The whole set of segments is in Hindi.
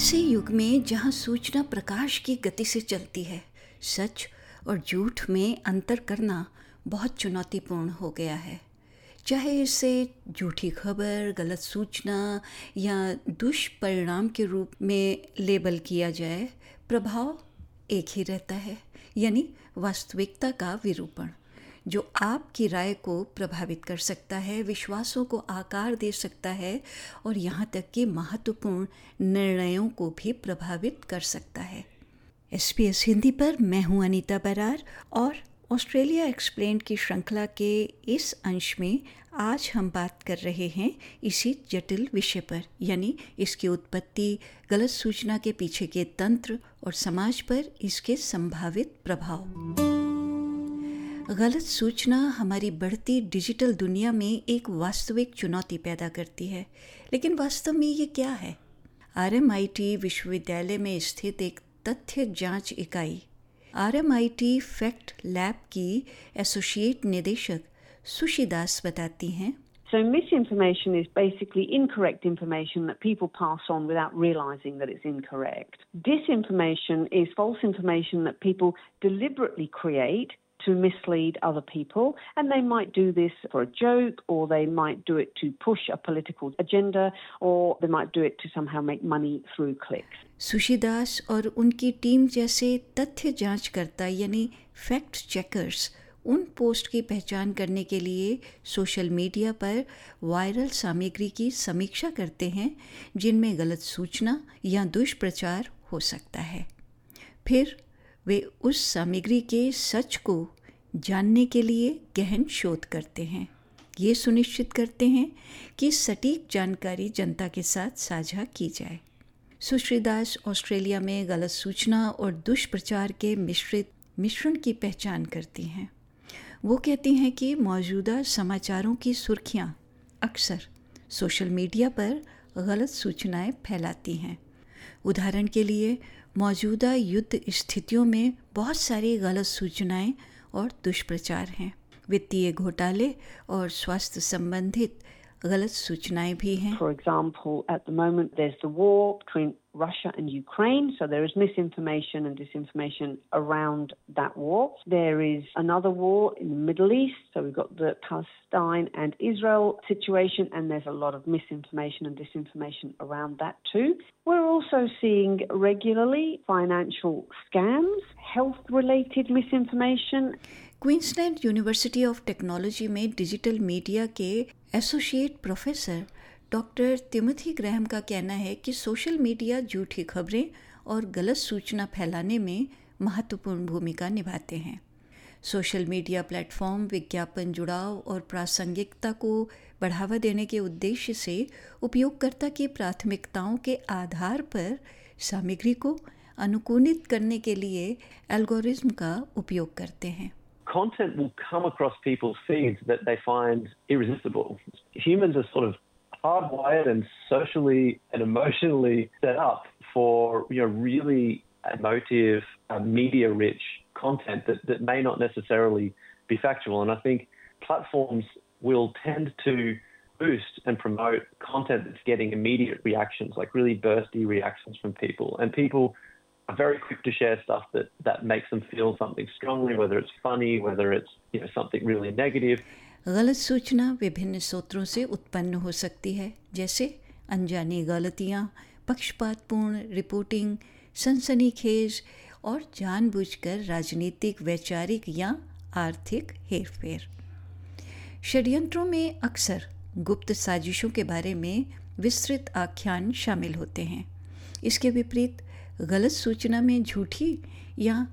ऐसे युग में जहाँ सूचना प्रकाश की गति से चलती है, सच और झूठ में अंतर करना बहुत चुनौतीपूर्ण हो गया है। चाहे इसे झूठी खबर, गलत सूचना या दुष्परिणाम के रूप में लेबल किया जाए, प्रभाव एक ही रहता है, यानी वास्तविकता का विरूपण। जो आपकी राय को प्रभावित कर सकता है, विश्वासों को आकार दे सकता है और यहाँ तक कि महत्वपूर्ण निर्णयों को भी प्रभावित कर सकता है। एस पी एस हिंदी पर मैं हूँ अनीता बरार और ऑस्ट्रेलिया एक्सप्लेन की श्रृंखला के इस अंश में आज हम बात कर रहे हैं इसी जटिल विषय पर, यानी इसकी उत्पत्ति, गलत सूचना के पीछे के तंत्र और समाज पर इसके संभावित प्रभाव। गलत सूचना हमारी बढ़ती डिजिटल दुनिया में एक वास्तविक चुनौती पैदा करती है लेकिन वास्तव में ये क्या है आरएमआईटी विश्वविद्यालय में स्थित एक तथ्य जाँच इकाई आरएमआईटी फैक्ट लैब की एसोसिएट निदेशक सुशी दास बताती हैं So misinformation is basically incorrect information that people pass on without realizing that it's incorrect. Disinformation is false information that people deliberately create to mislead other people. And they might do this for a joke, or they might do it to push a political agenda, or they might do it to somehow make money through clicks. Sushi Das और उनकी टीम जैसे तथ्य जांचकर्ता यानी फैक्ट चेकर्स उन पोस्ट की पहचान करने के लिए सोशल मीडिया पर वायरल सामग्री की समीक्षा करते हैं जिनमें गलत सूचना या दुष्प्रचार हो सकता है फिर वे उस सामग्री के सच को जानने के लिए गहन शोध करते हैं। ये सुनिश्चित करते हैं कि सटीक जानकारी जनता के साथ साझा की जाए। सुश्री दास ऑस्ट्रेलिया में गलत सूचना और दुष्प्रचार के मिश्रित मिश्रण की पहचान करती हैं। वो कहती हैं कि मौजूदा समाचारों की सुर्खियाँ अक्सर सोशल मीडिया पर गलत सूचनाएँ फैलाती हैं। उदाहरण के लिए, मौजूदा युद्ध स्थितियों में बहुत सारी गलत सूचनाएँ और दुष्प्रचार हैं। वित्तीय घोटाले और स्वास्थ्य संबंधित गलत सूचनाएं भी हैं For example, at the moment there's the war between Russia and Ukraine, so there is misinformation and disinformation around that war. There is another war in the Middle East, so we've got the Palestine and Israel situation, and there's a lot of misinformation and disinformation around that too. We're also seeing regularly financial scams, health related misinformation. Queensland University of Technology में डिजिटल मीडिया के associate professor doctor Timothy Graham का कहना है कि सोशल मीडिया झूठी खबरें और गलत सूचना फैलाने में महत्वपूर्ण भूमिका निभाते हैं। सोशल मीडिया प्लेटफॉर्म विज्ञापन जुड़ाव और प्रासंगिकता को बढ़ावा देने के उद्देश्य से उपयोगकर्ता की प्राथमिकताओं के आधार पर सामग्री को अनुकूलित करने के लिए एल्गोरिज्म का उपयोग करते हैं। Content will come across people's feeds that they find irresistible. Humans are sort of hardwired and socially and emotionally set up for you know really emotive, uh, media-rich content that, that may not necessarily be factual. And I think platforms will tend to boost and promote content that's getting immediate reactions, like really bursty reactions from people. And people are very quick to share stuff that, that makes them feel something strongly, whether it's funny, whether it's you know, something really negative. गलत सूचना विभिन्न स्रोतों से उत्पन्न हो सकती है जैसे अनजानी गलतियाँ पक्षपातपूर्ण रिपोर्टिंग सनसनीखेज और जानबूझकर राजनीतिक वैचारिक या आर्थिक हेरफेर षड्यंत्रों में अक्सर गुप्त साजिशों के बारे में विस्तृत आख्यान शामिल होते हैं इसके विपरीत गलत सूचना में झूठी या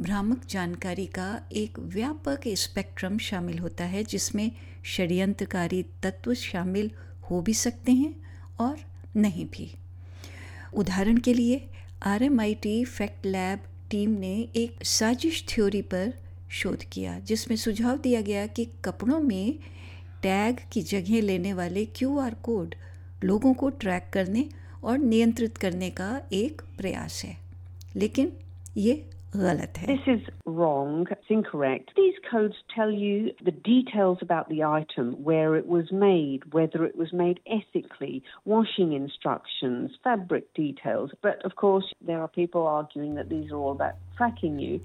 भ्रामक जानकारी का एक व्यापक स्पेक्ट्रम शामिल होता है, जिसमें षड्यंत्रकारी तत्व शामिल हो भी सकते हैं और नहीं भी। उदाहरण के लिए R M I T fact lab team ने एक साजिश थ्योरी पर शोध किया, जिसमें सुझाव दिया गया कि कपड़ों में टैग की जगह लेने वाले क्यू आर कोड लोगों को ट्रैक करने और नियंत्रित करने का एक प्रयास है लेकिन ये गलत है is wrong. It's incorrect. These codes tell you the details about the item, where it was made, whether it was made ethically, washing instructions, fabric details. But of course, there are people arguing that these are all about tracking you.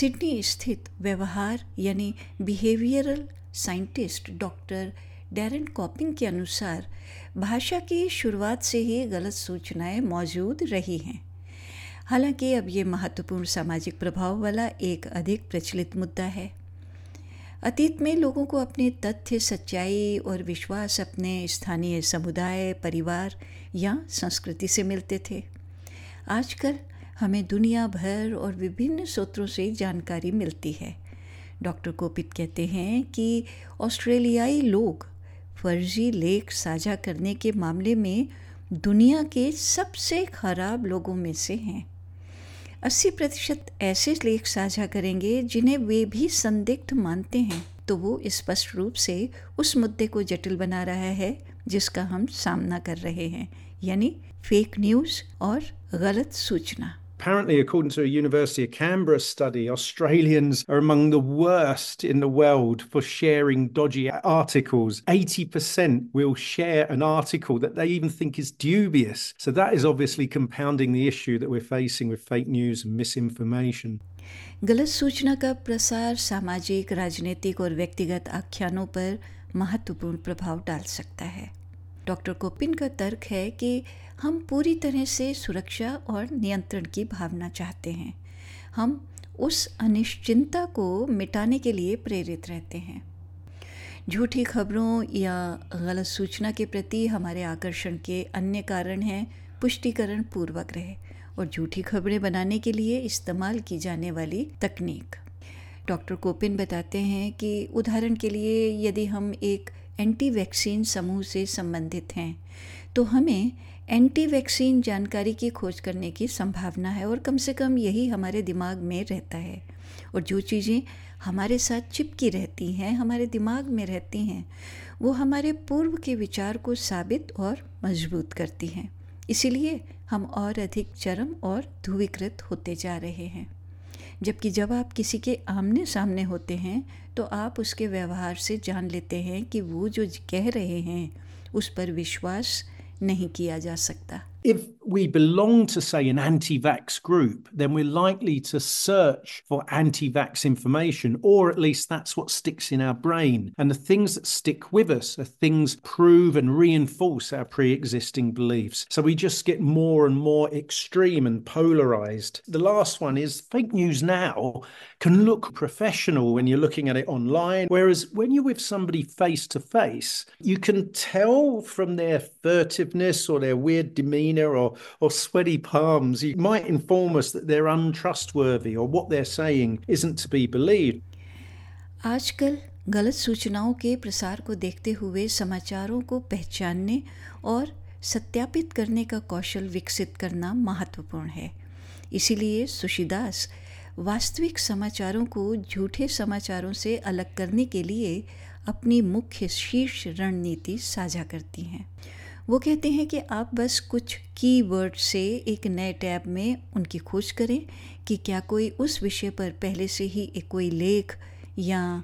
Sydney स्थित व्यवहार यानी behavioural scientist doctor Darren Coppin के अनुसार, भाषा की शुरुआत से ही गलत सूचनाएँ मौजूद रही हैं। हालाँकि अब ये महत्वपूर्ण सामाजिक प्रभाव वाला एक अधिक प्रचलित मुद्दा है। अतीत में लोगों को अपने तथ्य, सच्चाई और विश्वास अपने स्थानीय समुदाय, परिवार या संस्कृति से मिलते थे। आजकल हमें दुनिया भर और विभिन्न स्रोतों से जानकारी मिलती है। डॉक्टर कोपित कहते हैं कि ऑस्ट्रेलियाई लोग फर्जी लेख साझा करने के मामले में दुनिया के सबसे खराब लोगों में से हैं। 80 प्रतिशत ऐसे लेख साझा करेंगे जिन्हें वे भी संदिग्ध मानते हैं। तो वो स्पष्ट रूप से उस मुद्दे को जटिल बना रहा है जिसका हम सामना कर रहे हैं, यानी फेक न्यूज़ और गलत सूचना। Apparently, according to a University of Canberra study, Australians are among the worst in the world for sharing dodgy articles. 80% will share an article that they even think is dubious. So, that is obviously compounding the issue that we're facing with fake news and misinformation. गलत सूचना का प्रसार सामाजिक राजनीतिक और व्यक्तिगत आख्यानों पर महत्वपूर्ण प्रभाव डाल सकता है डॉक्टर कोपिन का तर्क है कि हम पूरी तरह से सुरक्षा और नियंत्रण की भावना चाहते हैं। हम उस अनिश्चिंता को मिटाने के लिए प्रेरित रहते हैं। झूठी खबरों या गलत सूचना के प्रति हमारे आकर्षण के अन्य कारण हैं, पुष्टिकरण पूर्वक रहे और झूठी खबरें बनाने के लिए इस्तेमाल की जाने वाली तकनीक। डॉक्टर कोपिन बताते हैं कि उदाहरण के लिए यदि हम एक एंटी वैक्सीन समूह से संबंधित हैं। तो हमें एंटी वैक्सीन जानकारी की खोज करने की संभावना है और कम से कम यही हमारे दिमाग में रहता है। और जो चीज़ें हमारे साथ चिपकी रहती हैं, हमारे दिमाग में रहती हैं, वो हमारे पूर्व के विचार को साबित और मज़बूत करती हैं। इसीलिए हम और अधिक चरम और ध्रुवीकृत होते जा रहे हैं। जबकि जब आप किसी के आमने सामने होते हैं तो आप उसके व्यवहार से जान लेते हैं कि वो जो कह रहे हैं, उस पर विश्वास नहीं किया जा सकता। If we belong to, say, an anti vax group, then we're likely to search for anti vax information, or at least that's what sticks in our brain. And the things that stick with us are things prove and reinforce our pre existing beliefs. So we just get more and more extreme and polarized. The last one is fake news now can look professional when you're looking at it online, whereas when you're with somebody face to face, you can tell from their furtiveness or their weird demeanor or, or sweaty palms, you might inform us that they're untrustworthy or what they're saying isn't to be believed. आजकल गलत सूचनाओं के प्रसार को देखते हुए समाचारों को पहचानने और सत्यापित करने का कौशल विकसित करना महत्वपूर्ण है। इसीलिए सुशीदास वास्तविक समाचारों को झूठे समाचारों से अलग करने के लिए अपनी मुख्य शीर्ष रणनीति साझा करती हैं। वो कहते हैं कि आप बस कुछ कीवर्ड से एक नए टैब में उनकी खोज करें कि क्या कोई उस विषय पर पहले से ही एक कोई लेख या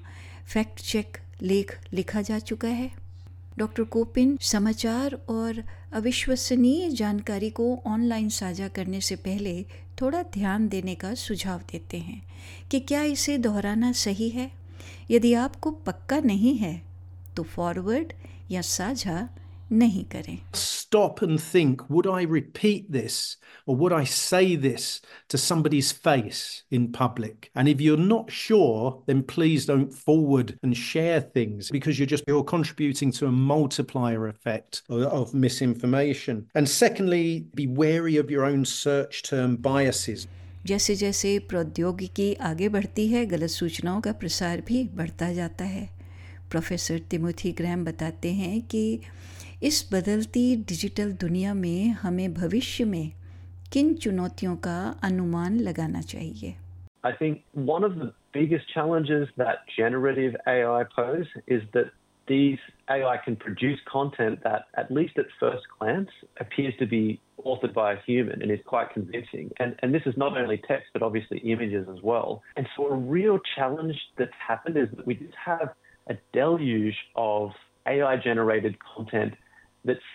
फैक्ट चेक लेख लिखा जा चुका है। डॉक्टर कोपिन समाचार और अविश्वसनीय जानकारी को ऑनलाइन साझा करने से पहले थोड़ा ध्यान देने का सुझाव देते हैं कि क्या इसे दोहराना सही है। यदि आपको पक्का नहीं है तो फॉरवर्ड या साझा नहीं करें। Stop and think would I repeat this और would I say this to somebody's face in public and if you are not sure then please don't forward and share things because you just you're contributing to a multiplier effect of miss and secondly be very of your own search term biases जैसे जैसे प्रौद्योगिकी आगे बढ़ती है गलत सूचनाओं का प्रसार भी बढ़ता जाता है। प्रोफेसर तिमोथी ग्रैम बताते हैं कि इस बदलती डिजिटल दुनिया में हमें भविष्य में किन चुनौतियों का अनुमान लगाना चाहिए I think one of the biggest challenges that generative AI pose is that these AI can produce content that, at least at first glance, appears to be authored by a human and is quite convincing. And, and this is not only text, but obviously images as well. And so, a real challenge that's happened is that we just have a deluge of AI generated content that's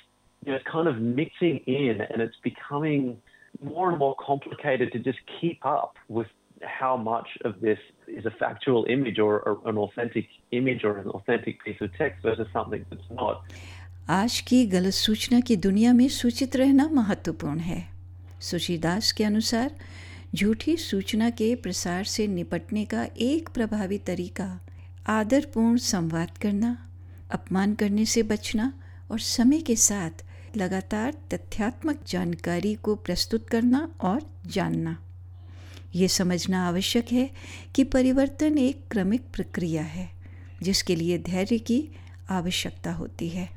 you know, kind of mixing in and it's becoming more and more complicated to just keep up with how much of this is a factual image or, or an authentic image or an authentic piece of text versus something that's not. आज की गलत सूचना की दुनिया में सूचित रहना महत्वपूर्ण है सुशी दास के अनुसार झूठी सूचना के प्रसार से निपटने का एक प्रभावी तरीका आदरपूर्ण संवाद करना अपमान करने से बचना और समय के साथ लगातार तथ्यात्मक जानकारी को प्रस्तुत करना और जानना। ये समझना आवश्यक है कि परिवर्तन एक क्रमिक प्रक्रिया है, जिसके लिए धैर्य की आवश्यकता होती है।